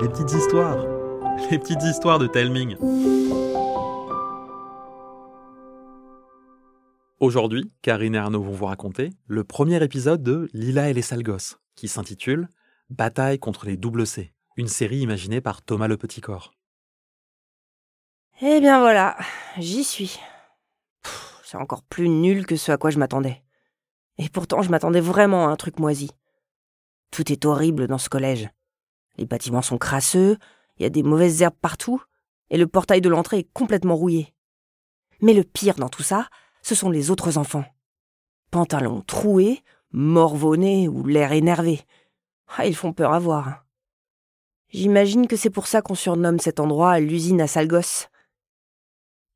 les petites histoires, les petites histoires de Telming. Aujourd'hui, Karine et Arnaud vont vous raconter le premier épisode de Lila et les sales gosses, qui s'intitule Bataille contre les double C, une série imaginée par Thomas le Petit Corps. Eh bien voilà, j'y suis. C'est encore plus nul que ce à quoi je m'attendais. Et pourtant, je m'attendais vraiment à un truc moisi. Tout est horrible dans ce collège. Les bâtiments sont crasseux, il y a des mauvaises herbes partout, et le portail de l'entrée est complètement rouillé. Mais le pire dans tout ça, ce sont les autres enfants. Pantalons troués, morvonnés ou l'air énervé. Ah, ils font peur à voir. J'imagine que c'est pour ça qu'on surnomme cet endroit l'usine à sale gosse.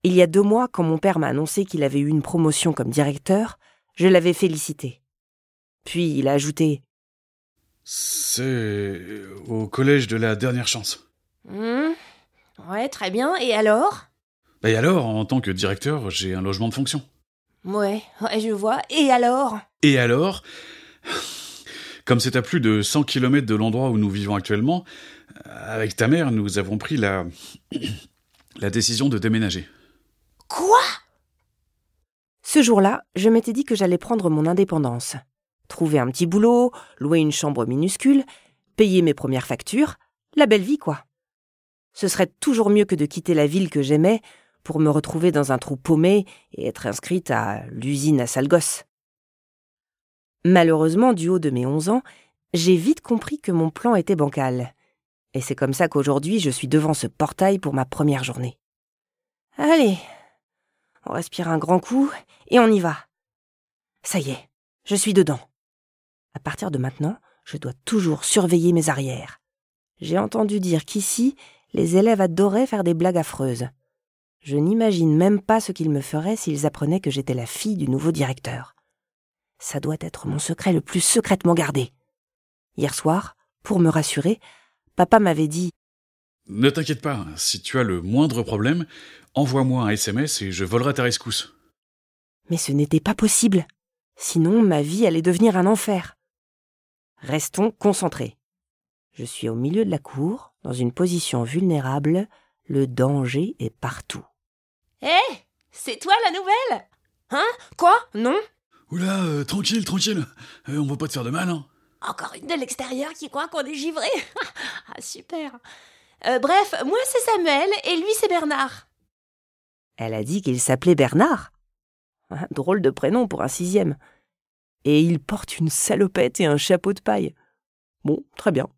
Il y a deux mois, quand mon père m'a annoncé qu'il avait eu une promotion comme directeur, je l'avais félicité. Puis il a ajouté C'est au collège de la dernière chance. Hum, Ouais, très bien, et alors? Bah et alors, en tant que directeur, j'ai un logement de fonction. Ouais, ouais, je vois, et alors? Et alors, comme c'est à plus de 100 km de l'endroit où nous vivons actuellement, avec ta mère, nous avons pris la la décision de déménager. Quoi? Ce jour-là, je m'étais dit que j'allais prendre mon indépendance. Trouver un petit boulot, louer une chambre minuscule, payer mes premières factures, la belle vie, quoi. Ce serait toujours mieux que de quitter la ville que j'aimais pour me retrouver dans un trou paumé et être inscrite à l'usine à sale gosse. Malheureusement, du haut de mes 11 ans, j'ai vite compris que mon plan était bancal. Et c'est comme ça qu'aujourd'hui je suis devant ce portail pour ma première journée. Allez, on respire un grand coup et on y va. Ça y est, je suis dedans. À partir de maintenant, je dois toujours surveiller mes arrières. J'ai entendu dire qu'ici, les élèves adoraient faire des blagues affreuses. Je n'imagine même pas ce qu'ils me feraient s'ils apprenaient que j'étais la fille du nouveau directeur. Ça doit être mon secret le plus secrètement gardé. Hier soir, pour me rassurer, papa m'avait dit Ne t'inquiète pas, si tu as le moindre problème, envoie-moi un SMS et je volerai ta rescousse. Mais ce n'était pas possible. Sinon, ma vie allait devenir un enfer. Restons concentrés. Je suis au milieu de la cour, dans une position vulnérable. Le danger est partout. Hé C'est toi la nouvelle? Hein? Quoi? Non? Oula, euh, tranquille, tranquille. Euh, on va pas te faire de mal, hein. Encore une de l'extérieur qui croit qu'on est givré. ah, super. Euh, bref, moi c'est Samuel et lui c'est Bernard. Elle a dit qu'il s'appelait Bernard. Un drôle de prénom pour un sixième. Et il porte une salopette et un chapeau de paille. Bon, très bien.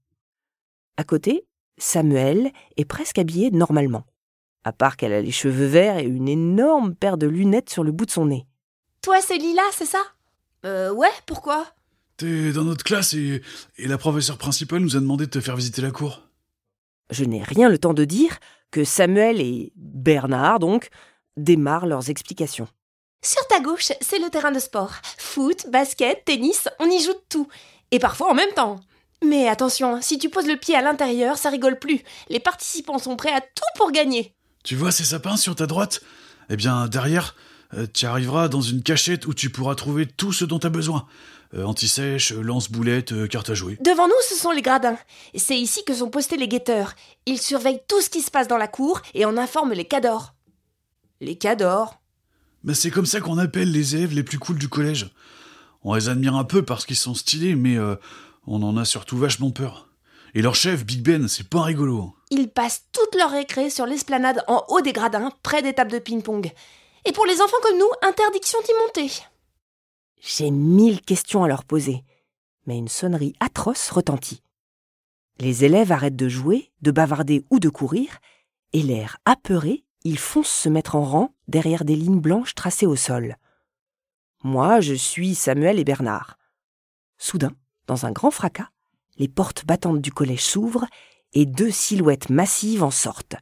À côté, Samuel est presque habillé normalement. À part qu'elle a les cheveux verts et une énorme paire de lunettes sur le bout de son nez. Toi, c'est Lila, c'est ça? Euh, ouais, pourquoi? T'es dans notre classe et, et la professeure principale nous a demandé de te faire visiter la cour. Je n'ai rien le temps de dire que Samuel et Bernard, donc, démarrent leurs explications. Sur ta gauche, c'est le terrain de sport. Foot, basket, tennis, on y joue de tout. Et parfois en même temps. Mais attention, si tu poses le pied à l'intérieur, ça rigole plus. Les participants sont prêts à tout pour gagner. Tu vois ces sapins sur ta droite? Eh bien, derrière, euh, tu arriveras dans une cachette où tu pourras trouver tout ce dont tu as besoin. Euh, anti-sèche, lance-boulette, euh, carte à jouer. Devant nous, ce sont les gradins. C'est ici que sont postés les guetteurs. Ils surveillent tout ce qui se passe dans la cour et en informent les cadors. Les cadors Mais c'est comme ça qu'on appelle les élèves les plus cools du collège. On les admire un peu parce qu'ils sont stylés, mais euh, on en a surtout vachement peur. Et leur chef, Big Ben, c'est pas rigolo. hein. Ils passent toute leur récré sur l'esplanade en haut des gradins, près des tables de ping-pong. Et pour les enfants comme nous, interdiction d'y monter. J'ai mille questions à leur poser, mais une sonnerie atroce retentit. Les élèves arrêtent de jouer, de bavarder ou de courir, et l'air apeuré, ils foncent se mettre en rang derrière des lignes blanches tracées au sol. Moi, je suis Samuel et Bernard. Soudain, dans un grand fracas, les portes battantes du collège s'ouvrent et deux silhouettes massives en sortent.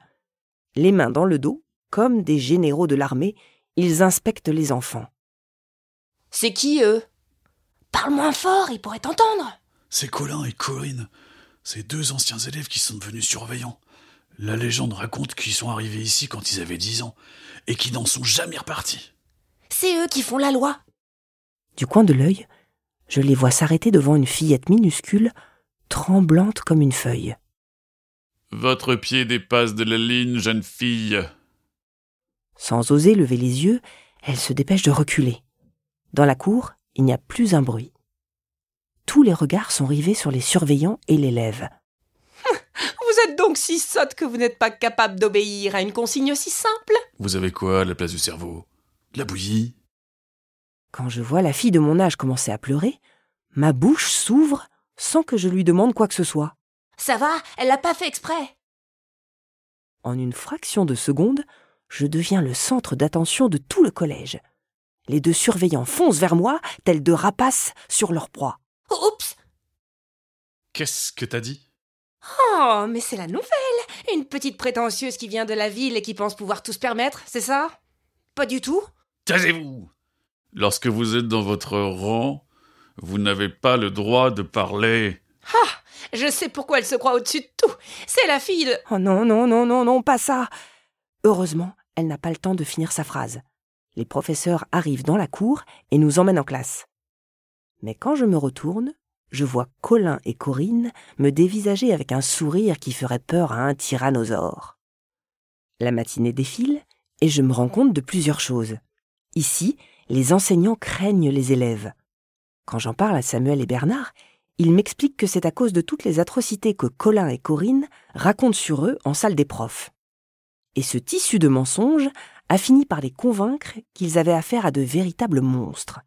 Les mains dans le dos, comme des généraux de l'armée, ils inspectent les enfants. C'est qui, eux? Parle moins fort, ils pourraient t'entendre. C'est Colin et Corinne. Ces deux anciens élèves qui sont devenus surveillants. La légende raconte qu'ils sont arrivés ici quand ils avaient 10 ans et qu'ils n'en sont jamais repartis. C'est eux qui font la loi. Du coin de l'œil, je les vois s'arrêter devant une fillette minuscule, tremblante comme une feuille. Votre pied dépasse de la ligne, jeune fille. Sans oser lever les yeux, elle se dépêche de reculer. Dans la cour, il n'y a plus un bruit. Tous les regards sont rivés sur les surveillants et l'élève. Vous êtes donc si sotte que vous n'êtes pas capable d'obéir à une consigne aussi simple Vous avez quoi à la place du cerveau? De la bouillie? Quand je vois la fille de mon âge commencer à pleurer, ma bouche s'ouvre sans que je lui demande quoi que ce soit. Ça va, elle l'a pas fait exprès. En une fraction de seconde, je deviens le centre d'attention de tout le collège. Les deux surveillants foncent vers moi, tels deux rapaces sur leur proie. Oups Qu'est-ce que t'as dit? Oh, mais c'est la nouvelle Une petite prétentieuse qui vient de la ville et qui pense pouvoir tout se permettre, c'est ça? Pas du tout? Taisez-vous Lorsque vous êtes dans votre rang, vous n'avez pas le droit de parler. Ah Je sais pourquoi elle se croit au-dessus de tout C'est la fille de... Oh non, non, non, non, non, pas ça Heureusement, elle n'a pas le temps de finir sa phrase. Les professeurs arrivent dans la cour et nous emmènent en classe. Mais quand je me retourne, je vois Colin et Corinne me dévisager avec un sourire qui ferait peur à un tyrannosaure. La matinée défile et je me rends compte de plusieurs choses. Ici, les enseignants craignent les élèves. Quand j'en parle à Samuel et Bernard, ils m'expliquent que c'est à cause de toutes les atrocités que Colin et Corinne racontent sur eux en salle des profs. Et ce tissu de mensonges a fini par les convaincre qu'ils avaient affaire à de véritables monstres.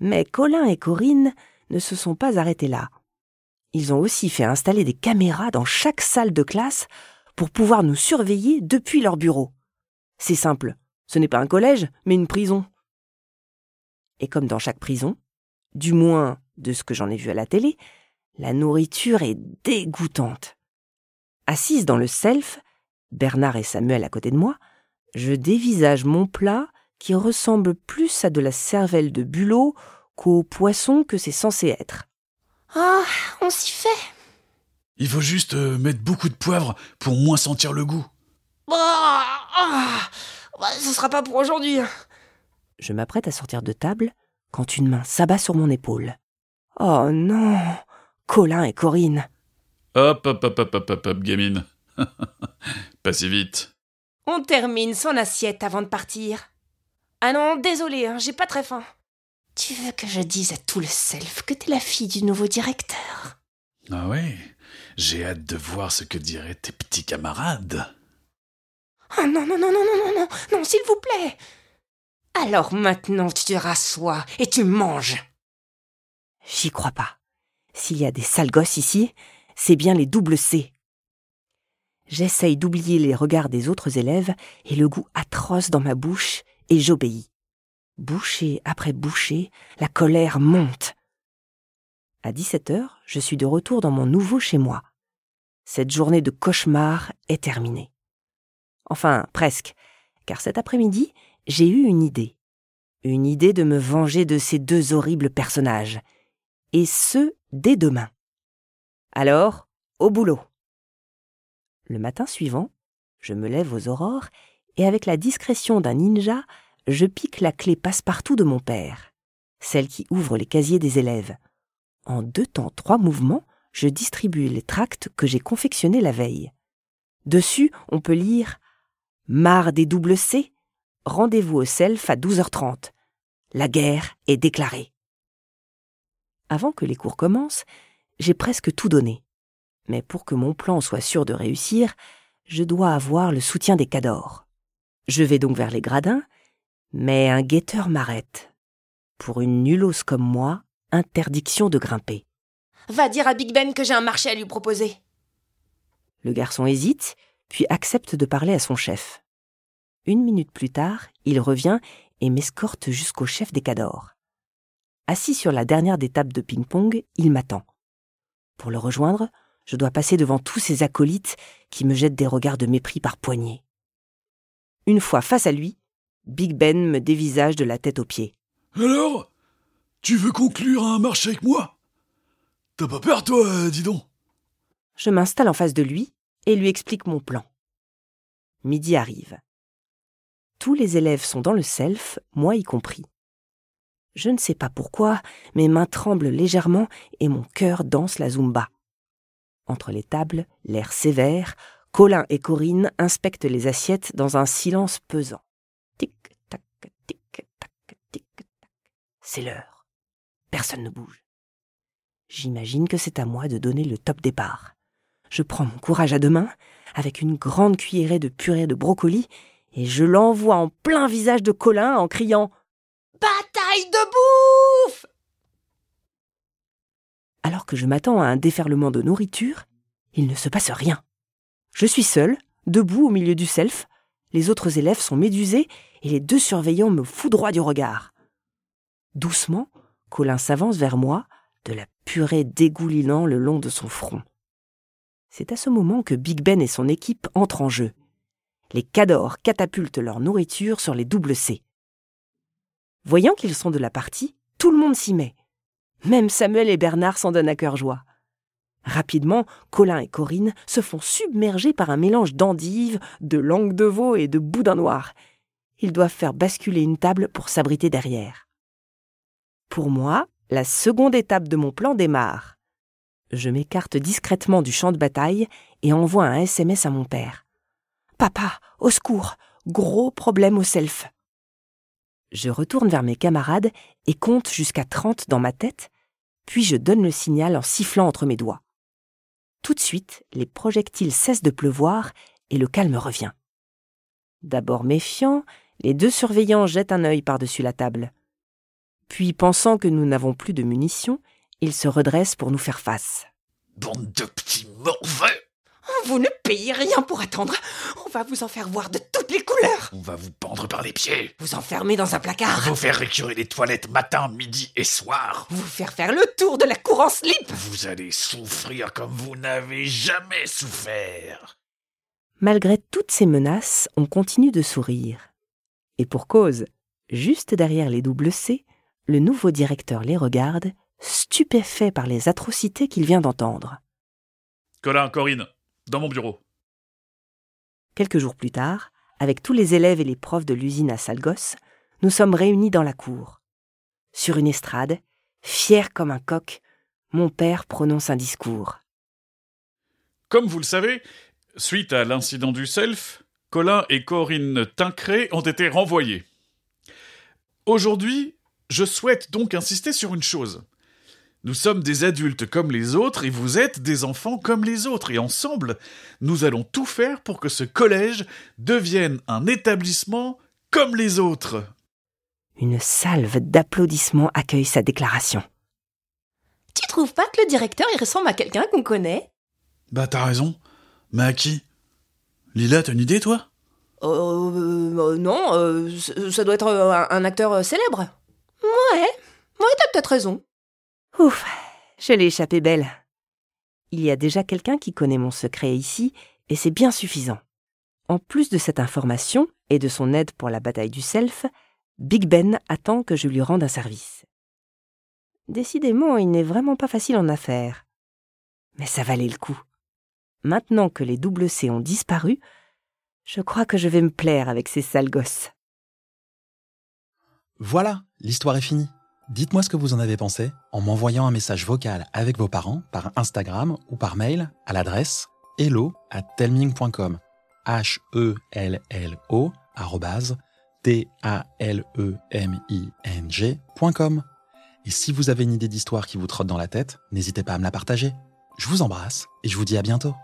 Mais Colin et Corinne ne se sont pas arrêtés là. Ils ont aussi fait installer des caméras dans chaque salle de classe pour pouvoir nous surveiller depuis leur bureau. C'est simple, ce n'est pas un collège, mais une prison. Et comme dans chaque prison, du moins de ce que j'en ai vu à la télé, la nourriture est dégoûtante. Assise dans le self, Bernard et Samuel à côté de moi, je dévisage mon plat qui ressemble plus à de la cervelle de bulot qu'au poisson que c'est censé être. Ah, on s'y fait Il faut juste euh, mettre beaucoup de poivre pour moins sentir le goût. Ah, ah, bah, Ce sera pas pour aujourd'hui. Je m'apprête à sortir de table quand une main s'abat sur mon épaule. Oh non Colin et Corinne Hop, hop, hop, hop, hop, hop, hop, gamine. Pas si vite. On termine son assiette avant de partir. Ah non, désolé, hein, j'ai pas très faim. Tu veux que je dise à tout le self que t'es la fille du nouveau directeur? Ah ouais? J'ai hâte de voir ce que diraient tes petits camarades. Oh non, non, non, non, non, non, non, non, s'il vous plaît Alors maintenant tu te rassois et tu manges J'y crois pas. S'il y a des sales gosses ici, c'est bien les doubles C. J'essaye d'oublier les regards des autres élèves et le goût atroce dans ma bouche, et j'obéis. Bouchée après bouchée, la colère monte. À 17 heures, je suis de retour dans mon nouveau chez moi. Cette journée de cauchemar est terminée. Enfin, presque, car cet après-midi, j'ai eu une idée. Une idée de me venger de ces deux horribles personnages. Et ce, dès demain. Alors, au boulot. Le matin suivant, je me lève aux aurores et avec la discrétion d'un ninja, je pique la clé passe-partout de mon père, celle qui ouvre les casiers des élèves. En deux temps, trois mouvements, je distribue les tracts que j'ai confectionnés la veille. Dessus, on peut lire Marre des doubles C Rendez-vous au self à 12h30. La guerre est déclarée. Avant que les cours commencent, j'ai presque tout donné. Mais pour que mon plan soit sûr de réussir, je dois avoir le soutien des cadors. Je vais donc vers les gradins, mais un guetteur m'arrête. Pour une nulos comme moi, interdiction de grimper. Va dire à Big Ben que j'ai un marché à lui proposer. Le garçon hésite, puis accepte de parler à son chef. Une minute plus tard, il revient et m'escorte jusqu'au chef des cadors. Assis sur la dernière des tables de ping-pong, il m'attend. Pour le rejoindre, je dois passer devant tous ces acolytes qui me jettent des regards de mépris par poignée. Une fois face à lui, Big Ben me dévisage de la tête aux pieds. Alors Tu veux conclure un marché avec moi? T'as pas peur, toi, euh, dis donc? Je m'installe en face de lui et lui explique mon plan. Midi arrive. Tous les élèves sont dans le self, moi y compris. Je ne sais pas pourquoi, mes mains tremblent légèrement et mon cœur danse la zumba. Entre les tables, l'air sévère, Colin et Corinne inspectent les assiettes dans un silence pesant. C'est l'heure. Personne ne bouge. J'imagine que c'est à moi de donner le top départ. Je prends mon courage à deux mains, avec une grande cuillerée de purée de brocoli, et je l'envoie en plein visage de Colin en criant Bataille de bouffe Alors que je m'attends à un déferlement de nourriture, il ne se passe rien. Je suis seul, debout au milieu du self, les autres élèves sont médusés et les deux surveillants me foudroient du regard. Doucement, Colin s'avance vers moi, de la purée dégoulinant le long de son front. C'est à ce moment que Big Ben et son équipe entrent en jeu. Les cadors catapultent leur nourriture sur les doubles C. Voyant qu'ils sont de la partie, tout le monde s'y met. Même Samuel et Bernard s'en donnent à cœur joie. Rapidement, Colin et Corinne se font submerger par un mélange d'endives, de langue de veau et de boudin noir. Ils doivent faire basculer une table pour s'abriter derrière. Pour moi, la seconde étape de mon plan démarre. Je m'écarte discrètement du champ de bataille et envoie un SMS à mon père. Papa, au secours, gros problème au self. Je retourne vers mes camarades et compte jusqu'à trente dans ma tête, puis je donne le signal en sifflant entre mes doigts. Tout de suite, les projectiles cessent de pleuvoir et le calme revient. D'abord méfiants, les deux surveillants jettent un œil par-dessus la table. Puis, pensant que nous n'avons plus de munitions, ils se redressent pour nous faire face. Bande de petits morveux Vous ne payez rien pour attendre. On va vous en faire voir de toutes les couleurs. On va vous pendre par les pieds Vous enfermer dans un placard. Vous faire récurer les toilettes matin, midi et soir Vous faire faire le tour de la cour en slip. Vous allez souffrir comme vous n'avez jamais souffert Malgré toutes ces menaces, on continue de sourire. Et pour cause, juste derrière les doubles C, le nouveau directeur les regarde, stupéfait par les atrocités qu'il vient d'entendre. Colin, Corinne, dans mon bureau. Quelques jours plus tard, avec tous les élèves et les profs de l'usine à Salgos, nous sommes réunis dans la cour. Sur une estrade, fier comme un coq, mon père prononce un discours. Comme vous le savez, suite à l'incident du self, Colin et Corinne Tincré ont été renvoyés. Aujourd'hui, je souhaite donc insister sur une chose. Nous sommes des adultes comme les autres et vous êtes des enfants comme les autres et ensemble, nous allons tout faire pour que ce collège devienne un établissement comme les autres. Une salve d'applaudissements accueille sa déclaration. Tu trouves pas que le directeur il ressemble à quelqu'un qu'on connaît? Bah t'as raison. Mais à qui? Lila, t'as une idée toi? Euh, euh, non, euh, ça doit être un, un acteur célèbre. Ouais, ouais, t'as peut-être raison. Ouf, je l'ai échappé belle. Il y a déjà quelqu'un qui connaît mon secret ici, et c'est bien suffisant. En plus de cette information et de son aide pour la bataille du self, Big Ben attend que je lui rende un service. Décidément, il n'est vraiment pas facile en affaires. Mais ça valait le coup. Maintenant que les double C ont disparu, je crois que je vais me plaire avec ces sales gosses. Voilà, l'histoire est finie. Dites-moi ce que vous en avez pensé en m'envoyant un message vocal avec vos parents par Instagram ou par mail à l'adresse hello at telming.com. H-E-L-L-O arrobase T-A-L-E-M-I-N-G.com. Et si vous avez une idée d'histoire qui vous trotte dans la tête, n'hésitez pas à me la partager. Je vous embrasse et je vous dis à bientôt.